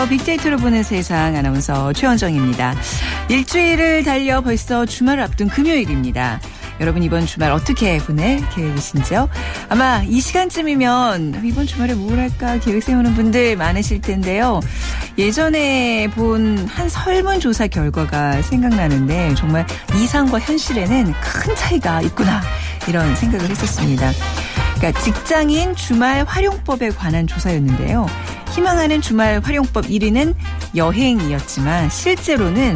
안녕하세요. 빅데이터로 보는 세상 아나운서 최원정입니다. 일주일을 달려 벌써 주말을 앞둔 금요일입니다. 여러분 이번 주말 어떻게 보낼 계획이신지요? 아마 이 시간쯤이면 이번 주말에 뭘 할까 계획 세우는 분들 많으실 텐데요. 예전에 본 한 설문조사 결과가 생각나는데 정말 이상과 현실에는 큰 차이가 있구나 이런 생각을 했었습니다. 그러니까 직장인 주말 활용법에 관한 조사였는데요. 희망하는 주말 활용법 1위는 여행이었지만 실제로는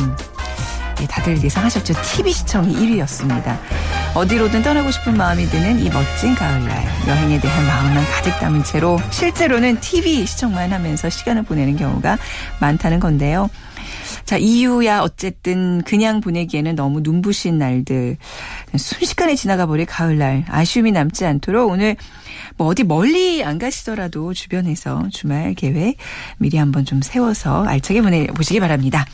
예, 다들 예상하셨죠. TV 시청이 1위였습니다. 어디로든 떠나고 싶은 마음이 드는 이 멋진 가을날 여행에 대한 마음만 가득 담은 채로 실제로는 TV 시청만 하면서 시간을 보내는 경우가 많다는 건데요. 자, 이유야 어쨌든 그냥 보내기에는 너무 눈부신 날들. 순식간에 지나가 버릴 가을날. 아쉬움이 남지 않도록 오늘 뭐 어디 멀리 안 가시더라도 주변에서 주말 계획 미리 한번 좀 세워서 알차게 보내보시기 바랍니다.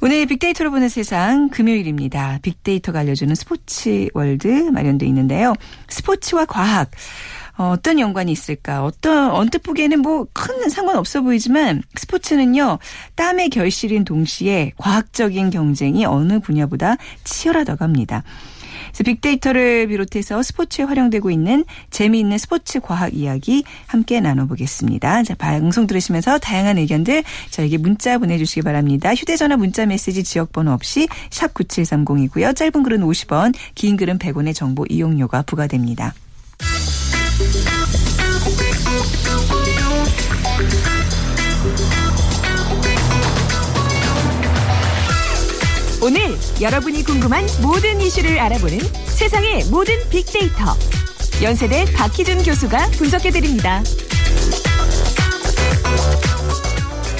오늘 빅데이터로 보는 세상 금요일입니다. 빅데이터가 알려주는 스포츠 월드 마련돼 있는데요. 스포츠와 과학. 어, 떤 연관이 있을까? 어떤 언뜻 보기에는 뭐 큰 상관 없어 보이지만 스포츠는요 땀의 결실인 동시에 과학적인 경쟁이 어느 분야보다 치열하다고 합니다. 그래서 빅데이터를 비롯해서 스포츠에 활용되고 있는 재미있는 스포츠 과학 이야기 함께 나눠보겠습니다. 자, 방송 들으시면서 다양한 의견들 저에게 문자 보내주시기 바랍니다. 휴대전화 문자 메시지 지역번호 없이 샵 9730이고요. 짧은 글은 50원, 긴 글은 100원의 정보 이용료가 부과됩니다. 오늘 여러분이 궁금한 모든 이슈를 알아보는 세상의 모든 빅데이터. 연세대 박희준 교수가 분석해드립니다.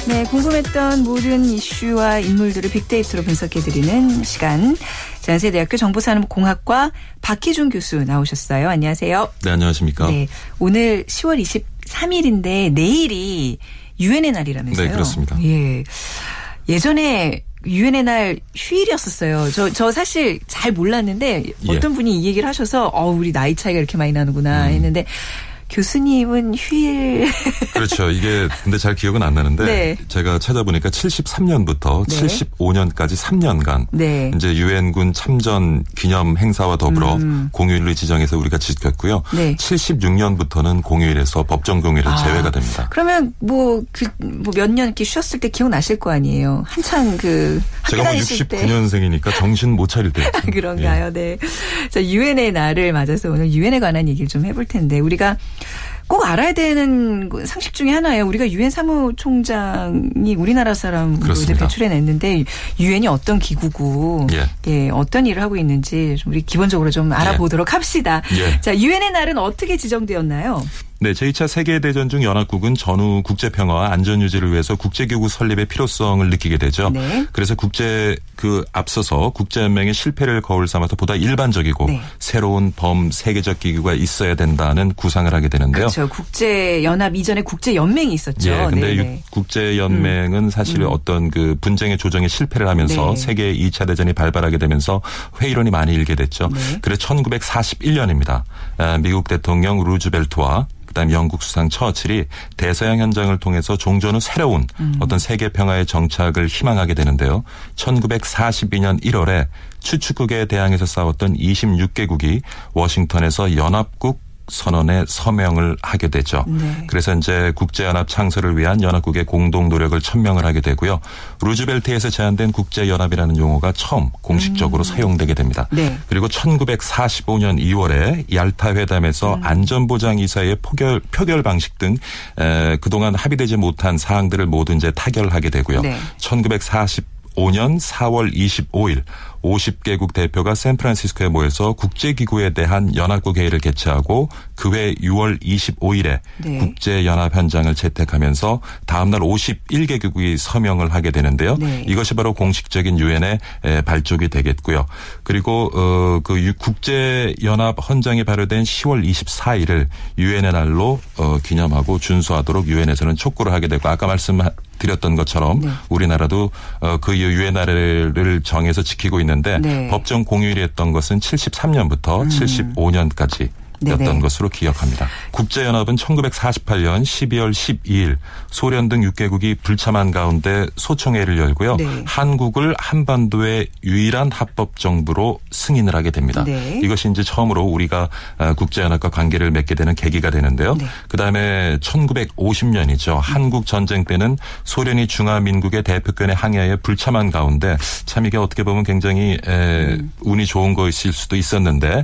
네, 궁금했던 모든 이슈와 인물들을 빅데이터로 분석해드리는 시간. 연세대학교 정보산업공학과 박희준 교수 나오셨어요. 안녕하세요. 네, 안녕하십니까. 네, 오늘 10월 23일인데 내일이 유엔의 날이라면서요. 네, 그렇습니다. 예. 예전에 유엔의 날 휴일이었었어요. 저, 저 사실 잘 몰랐는데 어떤 예. 분이 이 얘기를 하셔서 어, 우리 나이 차이가 이렇게 많이 나는구나 음. 했는데 교수님은 휴일. 그렇죠. 이게 근데 잘 기억은 안 나는데 네. 제가 찾아보니까 73년부터 네. 75년까지 3년간 네. 이제 유엔군 참전 기념 행사와 더불어 음. 공휴일을 지정해서 우리가 지켰고요. 네. 76년부터는 공휴일에서 법정 공휴일은 아. 제외가 됩니다. 그러면 뭐 그 뭐 몇 년 이렇게 쉬었을 때 기억 나실 거 아니에요. 한창 그 제가 뭐 69년생이니까 정신 못 차릴 때. 그런가요? 예. 네. 자, 유엔의 날을 맞아서 오늘 유엔에 관한 얘기를 좀 해볼 텐데 우리가 꼭 알아야 되는 상식 중에 하나예요. 우리가 유엔 사무총장이 우리나라 사람으로 배출해냈는데 유엔이 어떤 기구고 예. 예. 어떤 일을 하고 있는지 좀 우리 기본적으로 좀 알아보도록 예. 합시다. 예. 자 유엔의 날은 어떻게 지정되었나요? 네, 제2차 세계대전 중 연합국은 전후 국제평화와 안전유지를 위해서 국제기구 설립의 필요성을 느끼게 되죠. 네. 그래서 국제 그 앞서서 국제연맹의 실패를 거울 삼아서 보다 일반적이고 네. 새로운 범 세계적 기구가 있어야 된다는 구상을 하게 되는데요. 그렇죠. 국제연합 이전에 국제연맹이 있었죠. 예, 근데 네, 국제연맹은 음. 사실 음. 어떤 그 분쟁의 조정에 실패를 하면서 네. 세계 2차 대전이 발발하게 되면서 회의론이 많이 일게 됐죠. 네. 그래 1941년입니다. 아, 미국 대통령 루즈벨트와 그다음 영국 수상 처칠이 대서양 현장을 통해서 종전후 새로운 음. 어떤 세계 평화의 정착을 희망하게 되는데요. 1942년 1월에 추축국에 대항해서 싸웠던 26개국이 워싱턴에서 연합국 선언에 서명을 하게 되죠. 네. 그래서 이제 국제연합 창설을 위한 연합국의 공동 노력을 천명을 하게 되고요. 루즈벨트에서 제안된 국제연합이라는 용어가 처음 공식적으로 음. 사용되게 됩니다. 네. 그리고 1945년 2월에 얄타 회담에서 음. 안전보장 이사의 표결, 표결 방식 등 에, 그동안 합의되지 못한 사항들을 모두 이제 타결하게 되고요. 네. 1945년 4월 25일 50개국 대표가 샌프란시스코에 모여서 국제기구에 대한 연합국 회의를 개최하고 그해 6월 25일에 네. 국제연합 현장을 채택하면서 다음날 51개국이 서명을 하게 되는데요. 네. 이것이 바로 공식적인 유엔의 발족이 되겠고요. 그리고 어, 그 국제연합 헌장이 발효된 10월 24일을 유엔의 날로 어, 기념하고 준수하도록 유엔에서는 촉구를 하게 되고 아까 말씀 드렸던 것처럼 네. 우리나라도 어, 그 유엔 날을 정해서 지키고 있는 있는데 네. 법정 공휴일이었던 것은 73년부터 음. 75년까지 였던 것으로 기억합니다. 국제연합은 1948년 12월 12일 소련 등 6개국이 불참한 가운데 소총회를 열고요. 네. 한국을 한반도의 유일한 합법 정부로 승인을 하게 됩니다. 네. 이것이 이제 처음으로 우리가 아, 국제연합과 관계를 맺게 되는 계기가 되는데요. 네. 그다음에 1950년이죠. 한국 전쟁 때는 소련이 중화민국의 대표권의 항해에 불참한 가운데 참 이게 어떻게 보면 굉장히 음. 운이 좋은 것일 수도 있었는데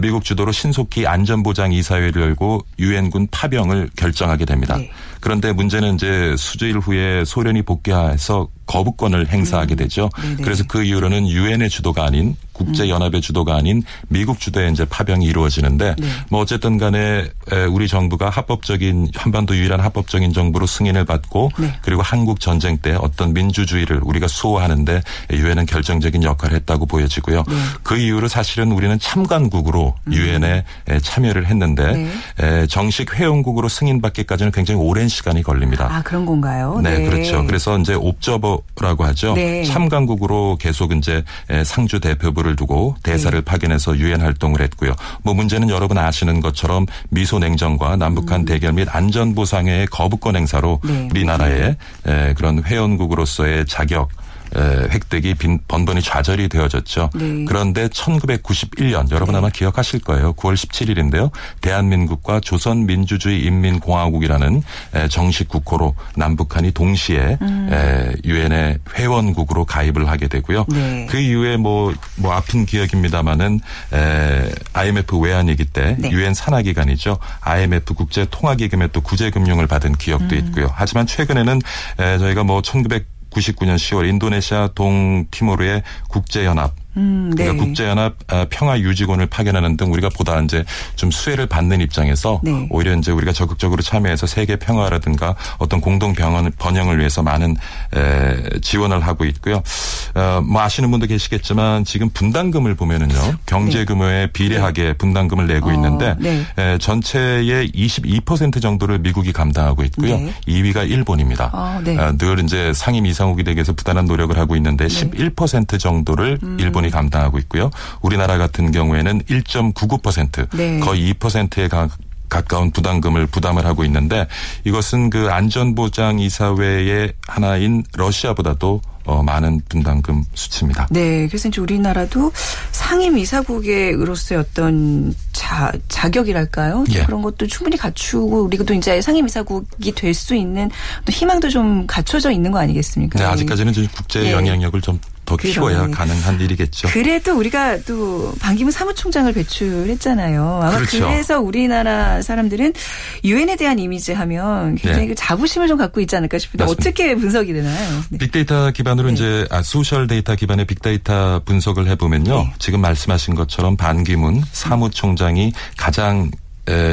미국 주도로 신속히 안전보장 이사회를 열고 유엔군 파병을 결정하게 됩니다. 네. 그런데 문제는 이제 수주일 후에 소련이 복귀해서 거부권을 행사하게 음. 되죠. 음. 그래서 그 이후로는 유엔의 주도가 아닌 국제 연합의 주도가 아닌 미국 주도의 이제 파병이 이루어지는데 네. 뭐 어쨌든 간에 우리 정부가 합법적인 한반도 유일한 합법적인 정부로 승인을 받고 네. 그리고 한국 전쟁 때 어떤 민주주의를 우리가 수호하는데 유엔은 결정적인 역할을 했다고 보여지고요. 네. 그 이후로 사실은 우리는 참관국으로 음. 유엔에 음. 참여를 했는데 네. 정식 회원국으로 승인받기까지는 굉장히 오랜 시간이 걸립니다. 아 그런 건가요? 네, 네. 그렇죠. 그래서 이제 옵저버라고 하죠. 네. 참관국으로 계속 이제 상주 대표부를 두고 대사를 네. 파견해서 유엔 활동을 했고요. 뭐 문제는 여러분 아시는 것처럼 미소 냉전과 남북한 음. 대결 및 안전 보상의 거부권 행사로 네. 우리나라의 그런 회원국으로서의 자격 획득이 번번이 좌절이 되어졌죠. 네. 그런데 1991년 여러분 네. 아마 기억하실 거예요. 9월 17일인데요. 대한민국과 조선민주주의 인민공화국이라는 정식 국호로 남북한이 동시에 음. 유엔의 음. 회원국으로 가입을 하게 되고요. 네. 그 이후에 뭐, 뭐 아픈 기억입니다마는 IMF 외환위기 때 네. 유엔 산하기관이죠. IMF 국제 통화기금의 또 구제금융을 받은 기억도 음. 있고요. 하지만 최근에는 저희가 뭐 1900. 99년 10월 인도네시아 동티모르의 국제연합 음, 네. 그러니까 국제연합 아, 평화유지군을 파견하는 등 우리가 보다 이제 좀 수혜를 받는 입장에서 네. 오히려 이제 우리가 적극적으로 참여해서 세계 평화라든가 어떤 공동 병원 번영을 위해서 많은 에, 지원을 하고 있고요. 어, 뭐 아시는 분도 계시겠지만 지금 분담금을 보면은요 경제 네. 규모에 비례하게 네. 분담금을 내고 어, 있는데 네. 에, 전체의 22% 정도를 미국이 감당하고 있고요. 네. 2위가 일본입니다. 아, 네. 어, 늘 이제 상임 이상국이 되기 위해서 부단한 노력을 하고 있는데 11% 정도를 음. 일본 일본이 감당하고 있고요. 우리나라 같은 경우에는 1.99% 네. 거의 2%에 가, 가까운 부담금을 부담을 하고 있는데 이것은 그 안전보장 이사회의 하나인 러시아보다도 어, 많은 분담금 수치입니다. 네, 그래서 이제 우리나라도 상임 이사국으로서의 어떤 자, 자격이랄까요? 예. 그런 것도 충분히 갖추고 우리가 또 이제 상임 이사국이 될 수 있는 또 희망도 좀 갖춰져 있는 거 아니겠습니까? 네, 아직까지는 국제 예. 영향력을 좀 더 키워야 가능한 일이겠죠. 그래도 우리가 또 반기문 사무총장을 배출했잖아요. 아마 그렇죠. 그래서 우리나라 사람들은 유엔에 대한 이미지 하면 굉장히 네. 그 자부심을 좀 갖고 있지 않을까 싶은데 맞습니다. 어떻게 분석이 되나요? 네. 빅데이터 기반으로 네. 이제 아, 소셜 데이터 기반의 빅데이터 분석을 해보면요. 네. 지금 말씀하신 것처럼 반기문 사무총장이 가장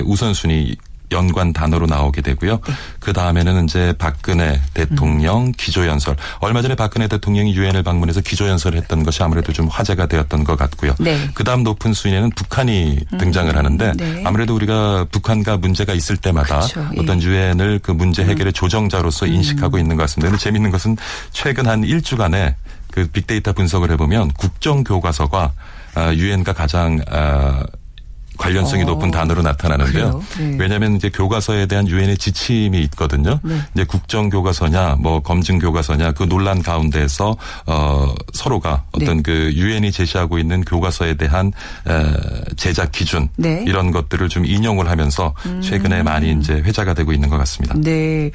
우선순위 연관 단어로 나오게 되고요. 네. 그 다음에는 이제 박근혜 대통령 음. 기조연설. 얼마 전에 박근혜 대통령이 유엔을 방문해서 기조연설을 했던 것이 아무래도 좀 화제가 되었던 것 같고요. 네. 그 다음 높은 순위에는 북한이 음. 등장을 하는데 네. 아무래도 우리가 북한과 문제가 있을 때마다 그렇죠. 예. 어떤 유엔을 그 문제 음. 해결의 조정자로서 음. 인식하고 있는 것 같습니다. 근데 재밌는 것은 최근 한 일주간에 그 빅데이터 분석을 해보면 국정교과서가 아, 유엔과 가장 아, 관련성이 어. 높은 단어로 나타나는데요. 네. 왜냐하면 이제 교과서에 대한 유엔의 지침이 있거든요. 네. 이제 국정 교과서냐, 뭐 검증 교과서냐 그 논란 가운데에서 어 서로가 어떤 네. 그 유엔이 제시하고 있는 교과서에 대한 에, 제작 기준 네. 이런 것들을 좀 인용을 하면서 최근에 음. 많이 이제 회자가 되고 있는 것 같습니다. 네.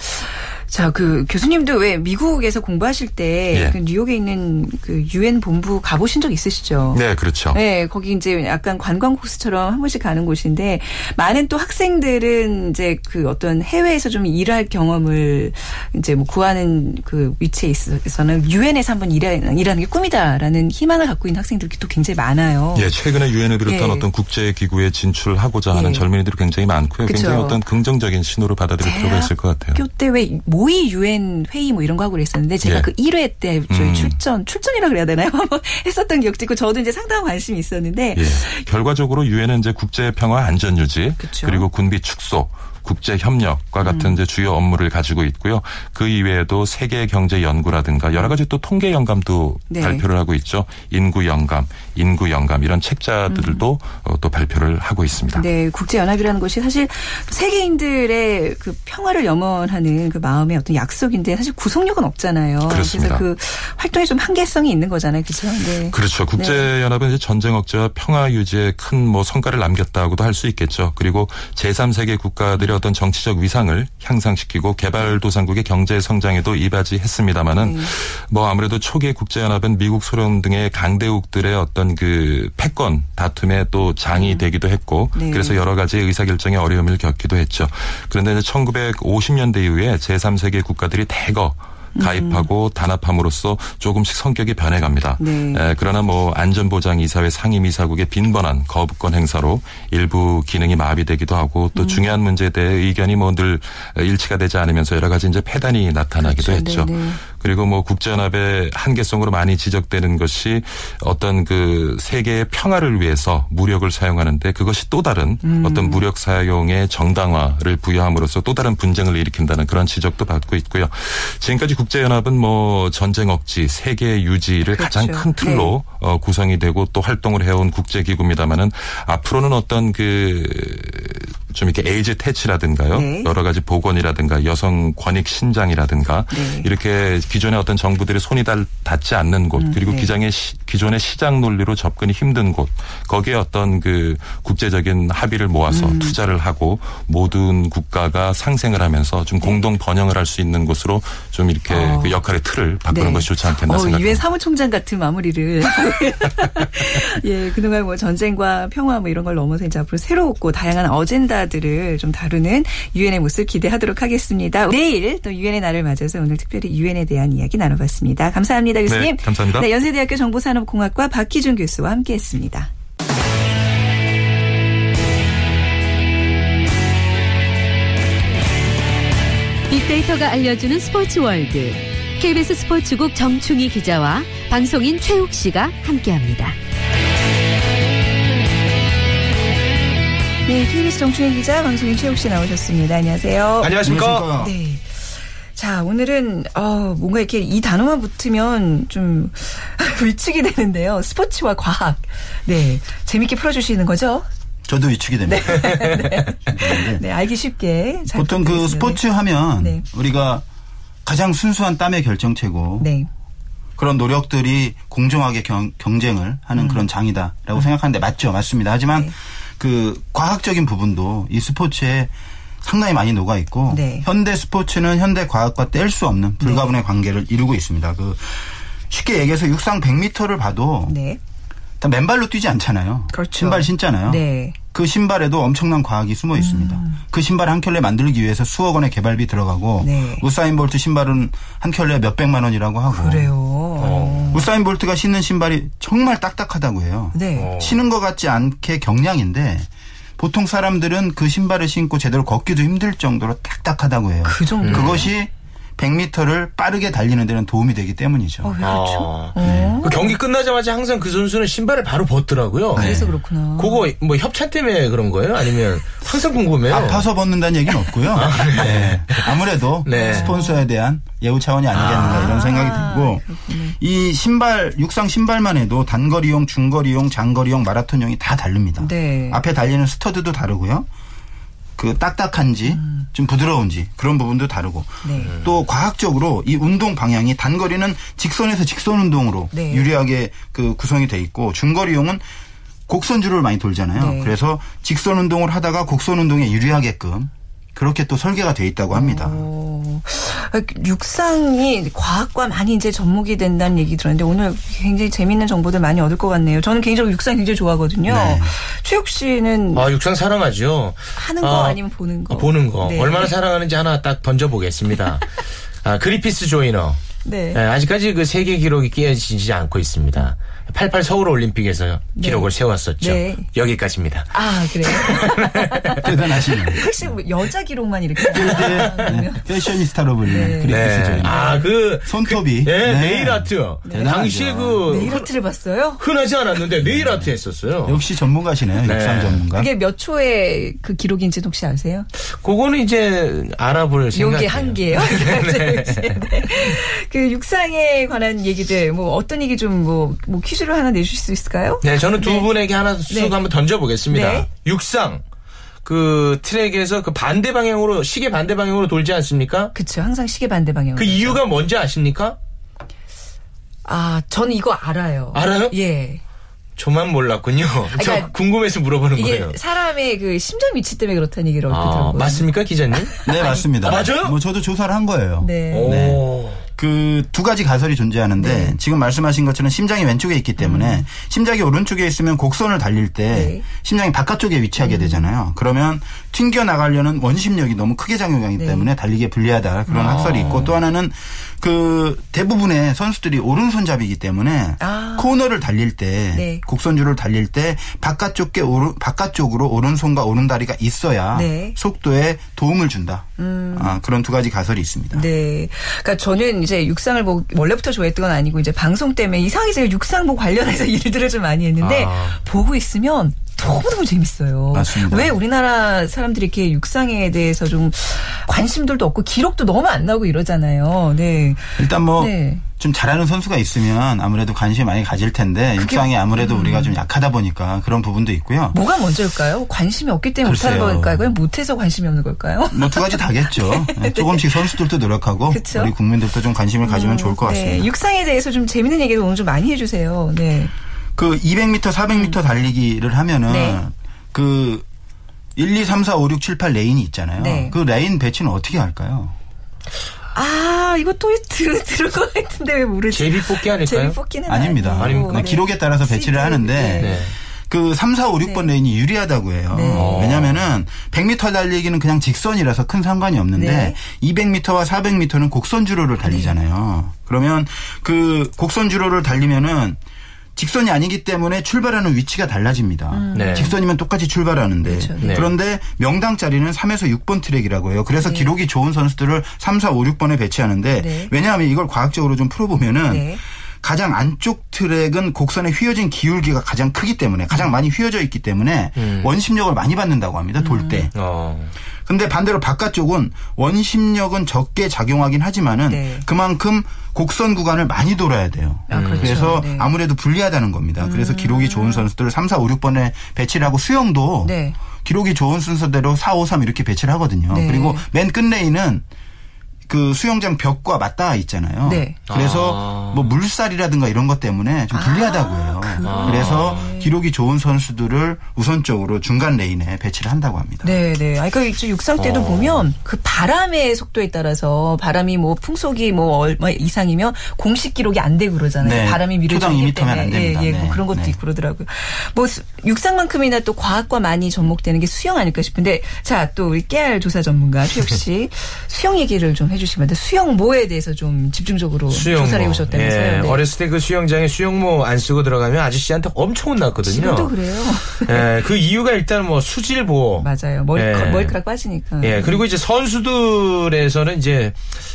자, 그 교수님도 왜 미국에서 공부하실 때 예. 그 뉴욕에 있는 그 유엔 본부 가보신 적 있으시죠? 네, 그렇죠. 네, 거기 이제 약간 관광 코스처럼 한 번씩 가는 곳인데 많은 또 학생들은 이제 그 어떤 해외에서 좀 일할 경험을 이제 뭐 구하는 그 위치에 있어서는 유엔에서 한번 일하는, 일하는 게 꿈이다라는 희망을 갖고 있는 학생들이 또 굉장히 많아요. 예, 최근에 유엔을 비롯한 예. 어떤 국제 기구에 진출하고자 하는 예. 젊은이들이 굉장히 많고요. 그쵸. 굉장히 어떤 긍정적인 신호를 받아들일 필요가 있을 것 같아요. 학교 때왜 모의 유엔 회의 뭐 이런 거 하고 그랬었는데 제가 예. 그 1회 때 저희 음. 출전 출전이라 그래야 되나요? 한번 했었던 기억도 있고 저도 이제 상당한 관심이 있었는데 예. 결과적으로 유엔은 이제 국제 평화 안전 유지 그리고 군비 축소 국제 협력과 같은 음. 이제 주요 업무를 가지고 있고요. 그 이외에도 세계 경제 연구라든가 여러 가지 또 통계 영감도 네. 발표를 하고 있죠. 인구 영감, 인구 영감 이런 책자들도 음. 또 발표를 하고 있습니다. 네, 국제 연합이라는 것이 사실 세계인들의 그 평화를 염원하는 그 마음의 어떤 약속인데 사실 구속력은 없잖아요. 그렇습니다. 그래서 그 활동에 좀 한계성이 있는 거잖아요. 그렇죠? 네. 그렇죠. 국제 연합은 이제 전쟁 억제와 평화 유지에 큰 뭐 성과를 남겼다고도 할 수 있겠죠. 그리고 제3세계 국가들 의 어떤 정치적 위상을 향상시키고 개발도상국의 경제 성장에도 이바지했습니다마는 네. 뭐 아무래도 초기의 국제연합은 미국, 소련 등의 강대국들의 어떤 그 패권 다툼에 또 장이 음. 되기도 했고 네. 그래서 여러 가지 의사결정에 어려움을 겪기도 했죠. 그런데 이제 1950년대 이후에 제3세계 국가들이 대거 가입하고 음. 단합함으로써 조금씩 성격이 변해갑니다. 네. 에, 그러나 뭐 안전보장이사회 상임이사국의 빈번한 거부권 행사로 일부 기능이 마비되기도 하고 또 음. 중요한 문제에 대해 의견이 뭐 늘 일치가 되지 않으면서 여러 가지 이제 폐단이 나타나기도 그렇죠. 했죠. 네네. 그리고 뭐 국제연합의 한계성으로 많이 지적되는 것이 어떤 그 세계의 평화를 위해서 무력을 사용하는데 그것이 또 다른 음. 어떤 무력 사용의 정당화를 부여함으로써 또 다른 분쟁을 일으킨다는 그런 지적도 받고 있고요. 지금까지 국제연합은 뭐 전쟁 억지, 세계 유지를 그렇죠. 가장 큰 틀로 네. 어, 구성이 되고 또 활동을 해온 국제기구입니다만은 앞으로는 어떤 그 좀 이렇게 에이즈 퇴치라든가요. 네. 여러 가지 보건이라든가 여성 권익 신장이라든가 네. 이렇게 기존의 어떤 정부들의 손이 닿지 않는 곳 음, 그리고 네. 기장의 시, 기존의 시장 논리로 접근이 힘든 곳 거기에 어떤 그 국제적인 합의를 모아서 음. 투자를 하고 모든 국가가 상생을 하면서 좀 네. 공동 번영을 할 수 있는 곳으로 좀 이렇게 어. 그 역할의 틀을 바꾸는 네. 것이 좋지 않겠나 어, 생각합니다. 유엔 사무총장 같은 마무리를 예 그동안 뭐 전쟁과 평화 뭐 이런 걸 넘어서 이제 앞으로 새롭고 다양한 어젠다들을 좀 다루는 유엔의 모습 기대하도록 하겠습니다. 내일 또 유엔의 날을 맞아서 오늘 특별히 유엔에 대한 대한 이야기 나눠봤습니다. 감사합니다, 교수님. 네, 감사합니다. 네, 연세대학교 정보산업공학과 박기준 교수와 함께했습니다. 빅데이터가 알려주는 스포츠 월드. KBS 스포츠국 정충희 기자와 방송인 최욱 씨가 함께합니다. 네, KBS 정충희 기자, 방송인 최욱 씨 나오셨습니다. 안녕하세요. 안녕하십니까. 네. 자, 오늘은, 어, 뭔가 이렇게 이 단어만 붙으면 좀 위축이 되는데요. 스포츠와 과학. 네. 재밌게 풀어주시는 거죠? 저도 위축이 됩니다. 네. 네. 네. 알기 쉽게. 보통 그 스포츠 하면 네. 우리가 가장 순수한 땀의 결정체고 네. 그런 노력들이 공정하게 경, 쟁을 하는 음. 그런 장이다라고 음. 생각하는데 맞죠, 맞습니다. 하지만 네. 그 과학적인 부분도 이 스포츠에 상당히 많이 녹아 있고 네. 현대 스포츠는 현대 과학과 뗄 수 없는 불가분의 네. 관계를 이루고 있습니다. 그 쉽게 얘기해서 육상 100m를 봐도 네. 다 맨발로 뛰지 않잖아요. 그렇죠. 신발 신잖아요. 네. 그 신발에도 엄청난 과학이 숨어 있습니다. 음. 그 신발 한 켤레 만들기 위해서 수억 원의 개발비 들어가고 네. 우사인 볼트 신발은 한 켤레 몇 백만 원이라고 하고 그래요. 어. 우사인 볼트가 신는 신발이 정말 딱딱하다고 해요. 네. 신은 것 같지 않게 경량인데 보통 사람들은 그 신발을 신고 제대로 걷기도 힘들 정도로 딱딱하다고 해요. 그 정도. 그것이 100m를 빠르게 달리는 데는 도움이 되기 때문이죠. 어, 그렇죠. 아, 네. 그 경기 끝나자마자 항상 그 선수는 신발을 바로 벗더라고요. 네. 그래서 그렇구나. 그거 뭐 협찬 때문에 그런 거예요? 아니면 항상 궁금해요. 아파서 벗는다는 얘기는 없고요. 아, 네. 네. 아무래도 네. 스폰서에 대한 예우 차원이 아니겠는가 아, 이런 생각이 들고 그렇군요. 이 신발 육상 신발만 해도 단거리용, 중거리용, 장거리용, 마라톤용이 다 다릅니다. 네. 앞에 달리는 스터드도 다르고요. 그 딱딱한지 음. 좀 부드러운지 그런 부분도 다르고 네. 또 과학적으로 이 운동 방향이 단거리는 직선에서 직선 운동으로 네. 유리하게 그 구성이 돼 있고 중거리용은 곡선주를 많이 돌잖아요. 네. 그래서 직선 운동을 하다가 곡선 운동에 유리하게끔 그렇게 또 설계가 돼 있다고 합니다. 오, 육상이 과학과 많이 이제 접목이 된다는 얘기 들었는데 오늘 굉장히 재밌는 정보들 많이 얻을 것 같네요. 저는 개인적으로 육상 굉장히 좋아하거든요. 네. 최욱 씨는 아 육상 사랑하죠. 하는 거 아, 니면 보는 거? 아, 보는 거. 네. 얼마나 사랑하는지 하나 딱 던져보겠습니다. 아, 그리피스 조이너. 네. 네. 아직까지 그 세계 기록이 깨어지지 않고 있습니다. 88 서울 올림픽에서 네. 기록을 세웠었죠. 네. 여기까지입니다. 아 그래요? 대단하시네요. 혹시 뭐 여자 기록만 이렇게 네. 패셔니스타로 불리는 네. 아그 손톱이 그, 네, 네일 아트. 당시에 그 네일 아트를 봤어요? 흔하지 않았는데 네일 아트 했었어요. 역시 전문가시네요. 육상 전문가. 그게 몇 초의 그 기록인지 혹시 아세요? 그거는 이제 알아볼 생각. 요게 한계예요. 그 육상에 관한 얘기들 뭐 어떤 얘기 좀뭐 뭐 퀴즈를 하나 내주실 수 있을까요? 네, 저는 두 네. 분에게 하나 쑥 네. 한번 던져보겠습니다. 네. 육상. 그 트랙에서 그 반대 방향으로 시계 반대 방향으로 돌지 않습니까? 그렇죠. 항상 시계 반대 방향으로. 그 이유가 뭔지 아십니까? 아, 저는 이거 알아요. 알아요? 예. 저만 몰랐군요. 그러니까 저 궁금해서 물어보는 이게 거예요. 사람의 그 심장 위치 때문에 그렇다는 얘기를 아, 들었거든요. 맞습니까, 기자님? 네, 맞습니다. 아, 맞아요? 뭐 저도 조사를 한 거예요. 네. 네. 그 두 가지 가설이 존재하는데 네. 지금 말씀하신 것처럼 심장이 왼쪽에 있기 때문에 음. 심장이 오른쪽에 있으면 곡선을 달릴 때 네. 심장이 바깥쪽에 위치하게 음. 되잖아요. 그러면 튕겨 나가려는 원심력이 너무 크게 작용하기 네. 때문에 달리기에 불리하다 그런 아. 학설이 있고 또 하나는 그 대부분의 선수들이 오른손잡이기 때문에 아. 코너를 달릴 때 네. 곡선주를 달릴 때 바깥쪽에 오른 바깥쪽으로 오른손과 오른다리가 있어야 네. 속도에 도움을 준다. 음. 아, 그런 두 가지 가설이 있습니다. 네. 그러니까 저는 이제 육상을 뭐 원래부터 좋아했던 건 아니고 이제 방송 때문에 이상하게 제가 육상복 관련해서 일들을 좀 많이 했는데 아. 보고 있으면 너무너무 재밌어요. 맞습니다. 왜 우리나라 사람들이 이렇게 육상에 대해서 좀 관심들도 없고 기록도 너무 안 나오고 이러잖아요. 네. 일단 뭐. 네. 좀 잘하는 선수가 있으면 아무래도 관심이 많이 가질 텐데 육상이 아무래도 음. 우리가 좀 약하다 보니까 그런 부분도 있고요. 뭐가 먼저일까요? 관심이 없기 때문에 못하는 걸까요? 못해서 관심이 없는 걸까요? 뭐 두 가지 다겠죠. 네. 조금씩 선수들도 노력하고 그쵸? 우리 국민들도 좀 관심을 가지면 음, 좋을 것 네. 같습니다. 네. 육상에 대해서 좀 재밌는 얘기도 오늘 좀 많이 해주세요. 네. 그 200m, 400m 음. 달리기를 하면은 네. 그 1, 2, 3, 4, 5, 6, 7, 8 레인이 있잖아요. 네. 그 레인 배치는 어떻게 할까요? 아, 이거 또 들, 들을 것 같은데 왜 모르지? 제비 뽑기 아닐까요? 제비 뽑기는 아닙니다. 아닙니까? 네. 기록에 따라서 배치를 하는데 네. 그 3, 4, 5, 6번 네. 레인이 유리하다고 해요. 네. 왜냐면은 100m 달리기는 그냥 직선이라서 큰 상관이 없는데 네. 200m와 400m는 곡선 주로를 달리잖아요. 네. 그러면 그 곡선 주로를 달리면은 직선이 아니기 때문에 출발하는 위치가 달라집니다. 음. 네. 직선이면 똑같이 출발하는데 그렇죠. 네. 그런데 명당 자리는 3에서 6번 트랙이라고 해요. 그래서 네. 기록이 좋은 선수들을 3, 4, 5, 6번에 배치하는데 네. 왜냐하면 이걸 과학적으로 좀 풀어보면은 네. 가장 안쪽 트랙은 곡선의 휘어진 기울기가 가장 크기 때문에 가장 많이 휘어져 있기 때문에 음. 원심력을 많이 받는다고 합니다. 돌 때. 음. 어. 근데 반대로 바깥쪽은 원심력은 적게 작용하긴 하지만은 네. 그만큼 곡선 구간을 많이 돌아야 돼요. 아, 그렇죠. 그래서 네. 아무래도 불리하다는 겁니다. 그래서 음. 기록이 좋은 선수들을 3, 4, 5, 6번에 배치를 하고 수영도 네. 기록이 좋은 순서대로 4, 5, 3 이렇게 배치를 하거든요. 네. 그리고 맨 끝레인은 그 수영장 벽과 맞닿아 있잖아요. 네. 그래서 아. 뭐 물살이라든가 이런 것 때문에 좀 불리하다고 해요. 아. 그래서 기록이 좋은 선수들을 우선적으로 중간 레인에 배치를 한다고 합니다. 네, 네. 아, 그러니까 육상 때도 어. 보면 그 바람의 속도에 따라서 바람이 뭐 풍속이 뭐 얼마 이상이면 공식 기록이 안 되고 그러잖아요. 네. 바람이 밀어주기 때문에 안 됩니다. 예, 예, 뭐 네. 그런 것도 네. 있고 그러더라고요. 뭐 육상만큼이나 또 과학과 많이 접목되는 게 수영 아닐까 싶은데 자, 또 우리 깨알 조사 전문가 씨 수영 얘기를 좀 해주 시면 돼. 수영모에 대해서 좀 집중적으로 수영모. 조사를 해오셨다면서요. 예, 네. 어렸을 때 그 수영장에 수영모 안 쓰고 들어가면 아저씨한테 엄청 혼났거든요. 지금도 그래요. 예, 그 이유가 일단 뭐 수질 보호. 맞아요. 머리, 예. 머리카락 빠지니까. 예, 그리고 이제 선수들에서는 이제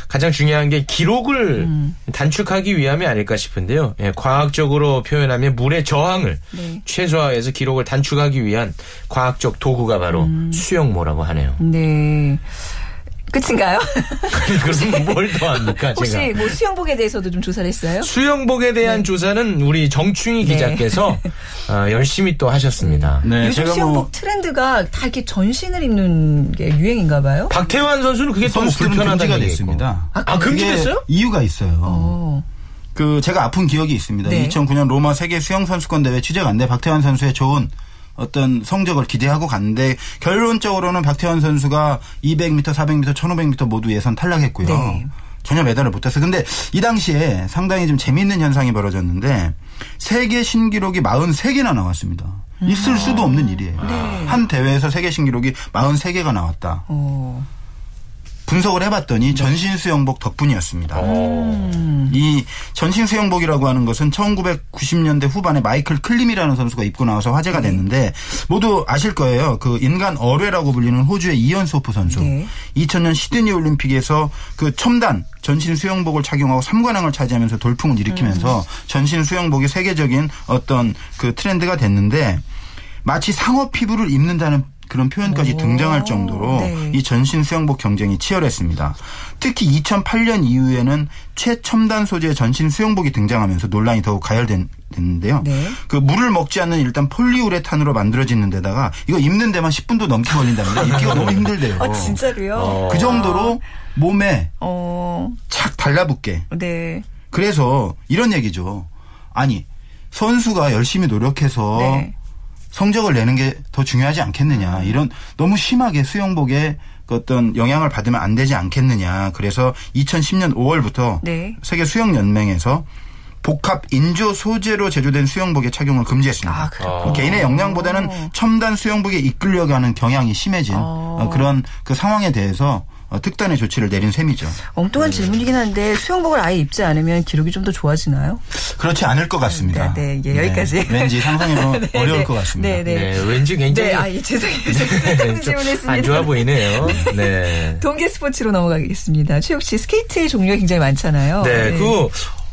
가장 중요한 게 기록을 음. 단축하기 위함이 아닐까 싶은데요. 예, 과학적으로 표현하면 물의 저항을 네. 최소화해서 기록을 단축하기 위한 과학적 도구가 바로 음. 수영모라고 하네요. 네. 끝인가요? 그럼 뭘더 합니까? 혹시 제가. 뭐 수영복에 대해서도 좀 조사를 했어요? 수영복에 대한 네. 조사는 우리 정충희 네. 기자께서 어, 열심히 또 하셨습니다. 네, 요즘 수영복 뭐 트렌드가 다 이렇게 전신을 입는 게 유행인가 봐요? 박태환 선수는 그게 또 불편하다가 됐습니다. 아, 아 금지됐어요? 이유가 있어요. 오. 어. 그 제가 아픈 기억이 있습니다. 네. 2009년 로마 세계 수영 선수권 대회 취재 간데 박태환 선수의 좋은 어떤 성적을 기대하고 갔는데 결론적으로는 박태환 선수가 200m, 400m, 1500m 모두 예선 탈락했고요. 네. 전혀 메달을 못했어요. 근데 이 당시에 상당히 좀 재미있는 현상이 벌어졌는데 세계 신기록이 43개나 나왔습니다. 있을 음. 수도 없는 일이에요. 네. 한 대회에서 세계 신기록이 43개가 나왔다. 오. 분석을 해봤더니 네. 전신 수영복 덕분이었습니다. 음. 이 전신 수영복이라고 하는 것은 1990년대 후반에 마이클 클림이라는 선수가 입고 나와서 화제가 네. 됐는데 모두 아실 거예요. 그 인간 어뢰라고 불리는 호주의 이언소프 선수. 네. 2000년 시드니 올림픽에서 그 첨단 전신 수영복을 착용하고 3관왕을 차지하면서 돌풍을 일으키면서 음. 전신 수영복이 세계적인 어떤 그 트렌드가 됐는데 마치 상어 피부를 입는다는 그런 표현까지 등장할 정도로 네. 이 전신 수영복 경쟁이 치열했습니다. 특히 2008년 이후에는 최첨단 소재의 전신 수영복이 등장하면서 논란이 더욱 가열됐는데요. 네. 그 물을 먹지 않는 일단 폴리우레탄으로 만들어지는 데다가 이거 입는 데만 10분도 넘게 걸린답니다. 입기가 너무 힘들대요. 아, 진짜로요? 어. 그 정도로 몸에 어. 착 달라붙게. 네. 그래서 이런 얘기죠. 아니 선수가 열심히 노력해서 네. 성적을 내는 게 더 중요하지 않겠느냐. 이런 너무 심하게 수영복에 그 어떤 영향을 받으면 안 되지 않겠느냐. 그래서 2010년 5월부터 네. 세계 수영 연맹에서 복합 인조 소재로 제조된 수영복의 착용을 금지했습니다. 아, 개인의 역량보다는 첨단 수영복에 이끌려가는 경향이 심해진 아. 그런 그 상황에 대해서 어, 특단의 조치를 내린 셈이죠. 엉뚱한 질문이긴 한데 수영복을 아예 입지 않으면 기록이 좀 더 좋아지나요? 그렇지 않을 것 같습니다. 네, 네, 예, 여기까지. 네, 왠지 상상해보면 네, 어려울 네, 것 같습니다. 네, 네. 네, 왠지 굉장히. 네, 아, 예, 죄송해요. 질문했습니다. 안 좋아 보이네요. 네. 동계 스포츠로 넘어가겠습니다. 최욱 씨, 스케이트의 종류가 굉장히 많잖아요. 네, 네. 그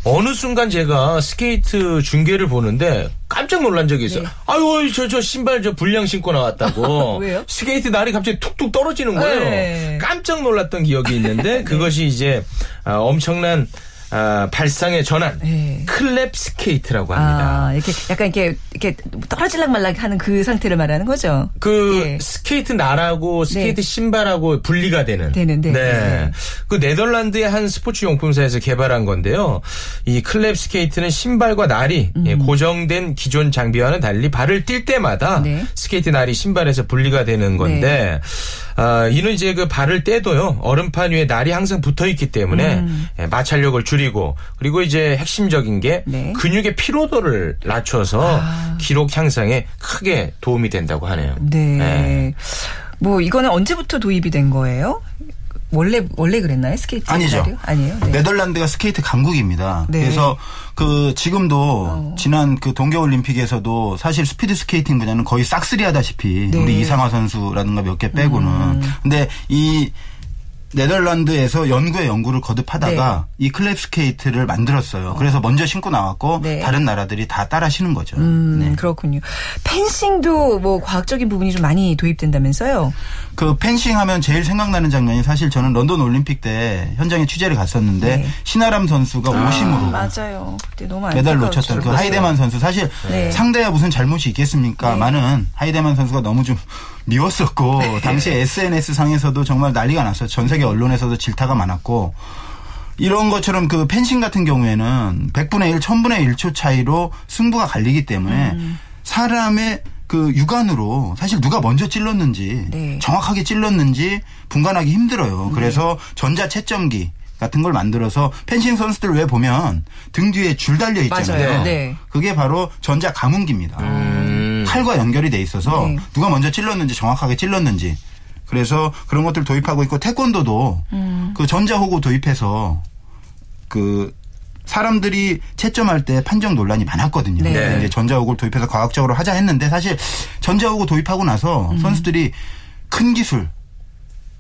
어느 순간 제가 스케이트 중계를 보는데 깜짝 놀란 적이 있어요. 네. 아유, 저, 저 신발 저 불량 신고 나왔다고. 왜요? 스케이트 날이 갑자기 툭툭 떨어지는 거예요. 네. 깜짝 놀랐던 기억이 있는데 그것이 이제 아, 엄청난 아, 발상의 전환 네. clap 스케이트라고 합니다. 아, 이렇게 약간 이렇게 이렇게 떨어질락 말락 하는 그 상태를 말하는 거죠. 그 예. 스케이트 날하고 네. 스케이트 네. 신발하고 분리가 되는. 되는데. 네. 네. 그 네덜란드의 한 스포츠 용품사에서 개발한 건데요. 이 clap 스케이트는 신발과 날이 음. 예, 고정된 기존 장비와는 달리 발을 뗄 때마다 네. 스케이트 날이 신발에서 분리가 되는 건데. 네. 아, 이는 이제 그 발을 떼도요 얼음판 위에 날이 항상 붙어 있기 때문에 음. 예, 마찰력을 줄이고 그리고 이제 핵심적인 게 네. 근육의 피로도를 낮춰서 아. 기록 향상에 크게 도움이 된다고 하네요. 네. 네. 뭐 이거는 언제부터 도입이 된 거예요? 원래 원래 그랬나요 스케이트? 아니죠. 아니에요. 네. 네덜란드가 스케이트 강국입니다. 네. 그래서 그 지금도 어. 지난 그 동계 올림픽에서도 사실 스피드 스케이팅 분야는 거의 싹쓸이하다시피 네. 우리 이상화 선수라든가 몇 개 빼고는 음. 근데 이 네덜란드에서 연구에 연구를 거듭하다가 네. 이 clap 스케이트를 만들었어요. 그래서 먼저 신고 나왔고 네. 다른 나라들이 다 따라 신은 거죠. 음, 네. 그렇군요. 펜싱도 뭐 과학적인 부분이 좀 많이 도입된다면서요? 그 펜싱 하면 제일 생각나는 장면이 사실 저는 런던 올림픽 때 현장에 취재를 갔었는데 네. 신아람 선수가 아, 오심으로 맞아요. 그때 너무 메달 놓쳤던 그 하이데만 선수 사실 네. 상대가 무슨 잘못이 있겠습니까? 네. 많은 하이데만 선수가 너무 좀 미웠었고 네. 당시 SNS 상에서도 정말 난리가 났어요. 전 세계 언론에서도 질타가 많았고 이런 것처럼 그 펜싱 같은 경우에는 100분의 1, 1000분의 1초 차이로 승부가 갈리기 때문에 음. 사람의 그 육안으로 사실 누가 먼저 찔렀는지 네. 정확하게 찔렀는지 분간하기 힘들어요. 그래서 네. 전자 채점기 같은 걸 만들어서 펜싱 선수들 왜 보면 등 뒤에 줄 달려 있잖아요. 네. 그게 바로 전자 가문기입니다. 음. 칼과 연결이 돼 있어서 네. 누가 먼저 찔렀는지 정확하게 찔렀는지 그래서 그런 것들 도입하고 있고 태권도도 음. 그 전자호구 도입해서 그 사람들이 채점할 때 판정 논란이 많았거든요. 네. 이제 전자호구를 도입해서 과학적으로 하자 했는데 사실 전자호구 도입하고 나서 음. 선수들이 큰 기술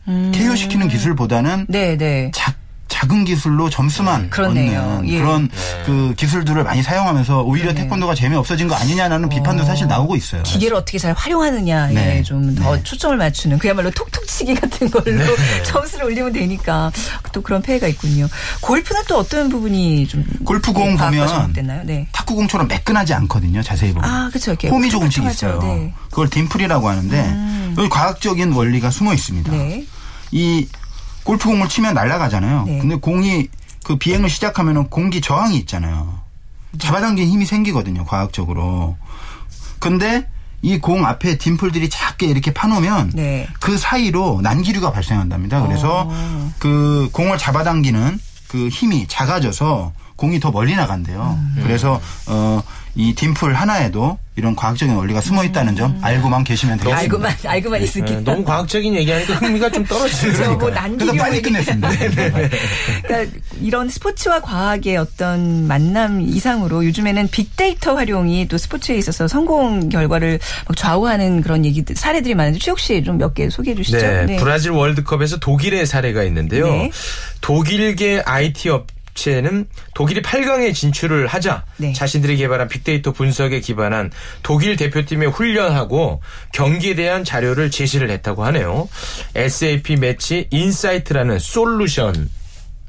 음. KO 시키는 기술보다는 네, 네. 작 작은 기술로 점수만 네. 얻는 예. 그런 네. 그 기술들을 많이 사용하면서 오히려 네. 태권도가 재미 없어진 거 아니냐라는 어. 비판도 사실 나오고 있어요. 기계를 어떻게 잘 활용하느냐에 네. 좀더 네. 초점을 맞추는 그야말로 톡톡치기 같은 걸로 네. 점수를 올리면 되니까 또 그런 폐해가 있군요. 골프는 또 어떤 부분이 좀 골프공 보면 네. 탁구공처럼 매끈하지 않거든요. 자세히 보면. 아, 그렇죠. 홈이 조금씩 있어요. 그걸 딤플이라고 하는데 음. 과학적인 원리가 숨어 있습니다. 이 골프공을 치면 날아가잖아요. 네. 근데 공이 그 비행을 시작하면 공기 저항이 있잖아요. 잡아당긴 힘이 생기거든요. 과학적으로. 근데 이 공 앞에 딤플들이 작게 이렇게 파놓으면 네. 그 사이로 난기류가 발생한답니다. 그래서 어. 그 공을 잡아당기는 그 힘이 작아져서 공이 더 멀리 나간대요. 음. 그래서 어, 이 딤플 하나에도 이런 과학적인 원리가 숨어 있다는 점 알고만 계시면 되겠습니다. 알고만 알고만 네. 있을게요. 네, 너무 과학적인 얘기하니까 흥미가 좀 떨어지는 뭐 그래서 빨리 끝냈습니다. 네, 네. 그러니까 이런 스포츠와 과학의 어떤 만남 이상으로 요즘에는 빅데이터 활용이 또 스포츠에 있어서 성공 결과를 좌우하는 그런 얘기 사례들이 많은데 최욱 씨 좀 몇 개 소개해 주시죠. 네, 네, 브라질 월드컵에서 독일의 사례가 있는데요. 네. 독일계 IT 업 업체는 독일이 8강에 진출을 하자 네. 자신들이 개발한 빅데이터 분석에 기반한 독일 대표팀의 훈련하고 경기에 대한 자료를 제시를 했다고 하네요. SAP Match Insight라는 솔루션이라고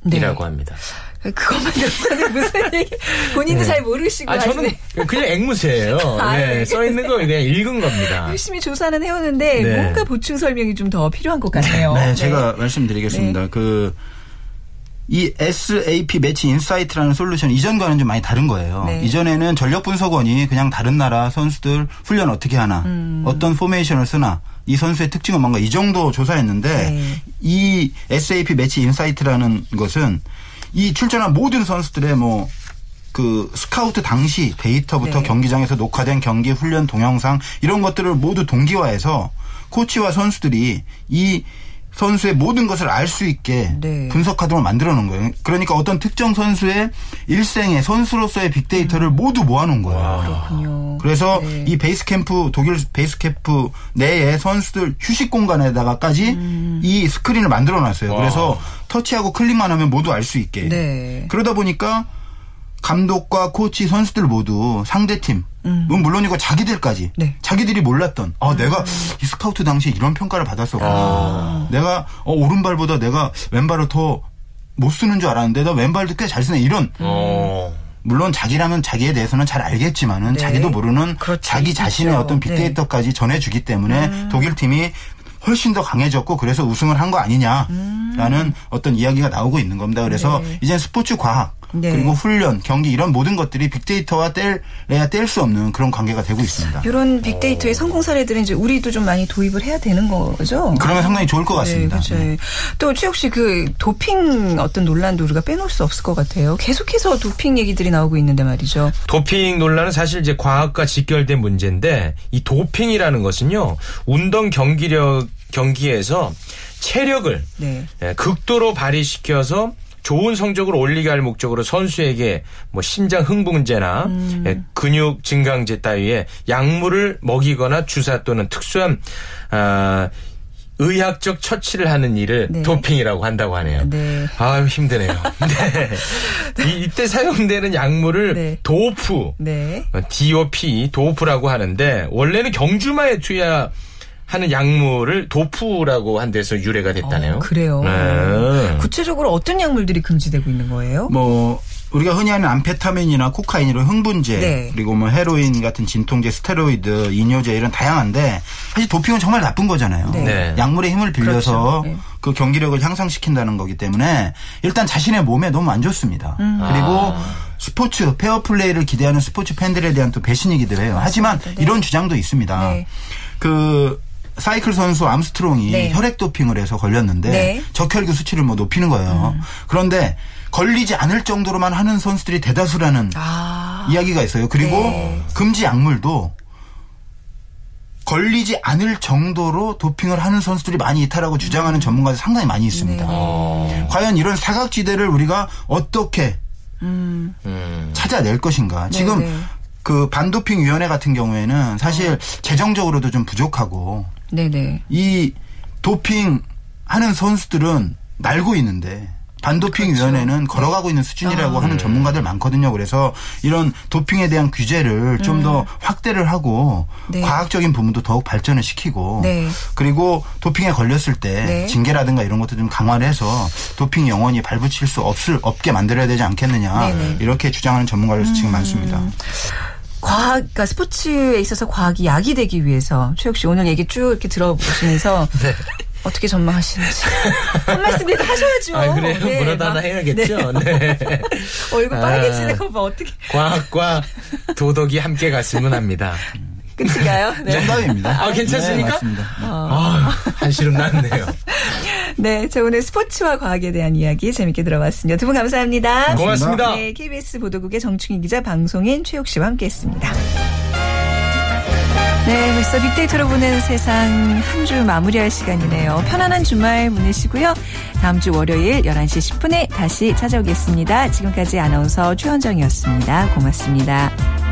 네. 합니다. 그것만 들었는데 무슨 얘기 본인도 네. 잘 모르시고 아 저는 그냥 앵무새예요. 아, 네. 네. 써 있는 거 그냥 읽은 겁니다. 열심히 조사는 해오는데 네. 뭔가 보충 설명이 좀 더 필요한 것 같네요. 네, 제가 네. 말씀드리겠습니다. 그 이 SAP Match Insight라는 솔루션 이전과는 좀 많이 다른 거예요. 네. 이전에는 전력 분석원이 그냥 다른 나라 선수들 훈련 어떻게 하나, 음. 어떤 포메이션을 쓰나, 이 선수의 특징은 뭔가 이 정도 조사했는데 네. 이 SAP Match Insight라는 것은 이 출전한 모든 선수들의 뭐그 스카우트 당시 데이터부터 네. 경기장에서 녹화된 경기 훈련 동영상 이런 것들을 모두 동기화해서 코치와 선수들이 이 선수의 모든 것을 알 수 있게 네. 분석하도록 만들어 놓은 거예요. 그러니까 어떤 특정 선수의 일생의 선수로서의 빅데이터를 음. 모두 모아 놓은 거예요. 그렇군요. 그래서 네. 이 베이스 캠프 독일 베이스 캠프 내에 선수들 휴식 공간에다가까지 음. 이 스크린을 만들어 놨어요. 그래서 터치하고 클릭만 하면 모두 알 수 있게. 네. 그러다 보니까 감독과 코치 선수들 모두 상대팀 음. 물론이고 자기들까지 네. 자기들이 몰랐던 아 음. 내가 이 스카우트 당시에 이런 평가를 받았었구나 아. 내가 어, 오른발보다 내가 왼발을 더 못 쓰는 줄 알았는데 나 왼발도 꽤 잘 쓰네 이런 어. 물론 자기라면 자기에 대해서는 잘 알겠지만은 네. 자기도 모르는 그렇지. 자기 자신의 그렇죠. 어떤 빅데이터까지 네. 전해주기 때문에 음. 독일 팀이 훨씬 더 강해졌고 그래서 우승을 한 거 아니냐라는 음. 어떤 이야기가 나오고 있는 겁니다. 그래서 네. 이제 스포츠 과학 네. 그리고 훈련, 경기 이런 모든 것들이 빅데이터와 뗄래야 뗄 수 없는 그런 관계가 되고 있습니다. 이런 빅데이터의 오. 성공 사례들은 이제 우리도 좀 많이 도입을 해야 되는 거죠. 그러면 상당히 좋을 것 네, 같습니다. 그렇죠. 네, 그렇죠. 또 최욱 씨 그 도핑 어떤 논란도 우리가 빼놓을 수 없을 것 같아요. 계속해서 도핑 얘기들이 나오고 있는데 말이죠. 도핑 논란은 사실 이제 과학과 직결된 문제인데 이 도핑이라는 것은요 운동 경기력 경기에서 체력을 네. 예, 극도로 발휘시켜서 좋은 성적을 올리게 할 목적으로 선수에게 뭐 심장 흥분제나 음. 예, 근육 증강제 따위의 약물을 먹이거나 주사 또는 특수한 아 의학적 처치를 하는 일을 네. 도핑이라고 한다고 하네요. 네. 아 힘드네요. 네. 이, 이때 사용되는 약물을 네. 도프, 네. DOP, 도프라고 하는데 원래는 경주마에 투여 하는 약물을 도프라고 한 데서 유래가 됐다네요. 어, 그래요. 네. 구체적으로 어떤 약물들이 금지되고 있는 거예요? 뭐 우리가 흔히 아는 암페타민이나 코카인 이런 흥분제 네. 그리고 뭐 헤로인 같은 진통제, 스테로이드, 이뇨제 이런 다양한데 사실 도핑은 정말 나쁜 거잖아요. 네. 네. 약물의 힘을 빌려서 그렇죠. 네. 그 경기력을 향상시킨다는 거기 때문에 일단 자신의 몸에 너무 안 좋습니다. 음. 그리고 아. 스포츠 페어 플레이를 기대하는 스포츠 팬들에 대한 또 배신이기도 해요. 하지만 네. 이런 주장도 있습니다. 네. 그 사이클 선수 암스트롱이 네. 혈액 도핑을 해서 걸렸는데 네. 적혈구 수치를 뭐 높이는 거예요. 음. 그런데 걸리지 않을 정도로만 하는 선수들이 대다수라는 아. 이야기가 있어요. 그리고 네. 금지 약물도 걸리지 않을 정도로 도핑을 하는 선수들이 많이 있다라고 주장하는 음. 전문가들 상당히 많이 있습니다. 네. 과연 이런 사각지대를 우리가 어떻게 음. 찾아낼 것인가? 지금 네, 네. 그 반도핑 위원회 같은 경우에는 사실 어. 재정적으로도 좀 부족하고 네네. 이 도핑 하는 선수들은 날고 있는데 반도핑 그렇죠. 위원회는 네. 걸어가고 있는 수준이라고 아. 하는 전문가들 많거든요. 그래서 이런 도핑에 대한 규제를 좀더 음. 확대를 하고 네. 과학적인 부분도 더욱 발전을 시키고 네. 그리고 도핑에 걸렸을 때 네. 징계라든가 이런 것도 좀 강화를 해서 도핑 영원히 발붙일 수 없을 없게 만들어야 되지 않겠느냐. 네. 이렇게 주장하는 전문가들 음. 지금 많습니다. 과학, 그러니까 스포츠에 있어서 과학이 약이 되기 위해서 최욱 씨 오늘 얘기 쭉 이렇게 들어보시면서 네. 어떻게 전망하시는지 한 말씀이라도 하셔야죠. 아, 그래요? 네, 뭐라도 하나 해야겠죠. 네. 네. 얼굴 빨개지는 거 봐. 어떻게? 과학과 도덕이 함께 갔으면 합니다. 끝인가요? 네. 정답입니다. 아, 괜찮습니까? 네, 맞습니다. 아, 한시름 났네요. 네, 저 오늘 스포츠와 과학에 대한 이야기 재밌게 들어봤습니다. 두 분 감사합니다. 고맙습니다. 네, KBS 보도국의 정충희 기자, 방송인 최욱 씨와 함께했습니다. 네, 벌써 빅데이터로 보는 세상 한 주 마무리할 시간이네요. 편안한 주말 보내시고요. 다음 주 월요일 11시 10분에 다시 찾아오겠습니다. 지금까지 아나운서 최현정이었습니다. 고맙습니다.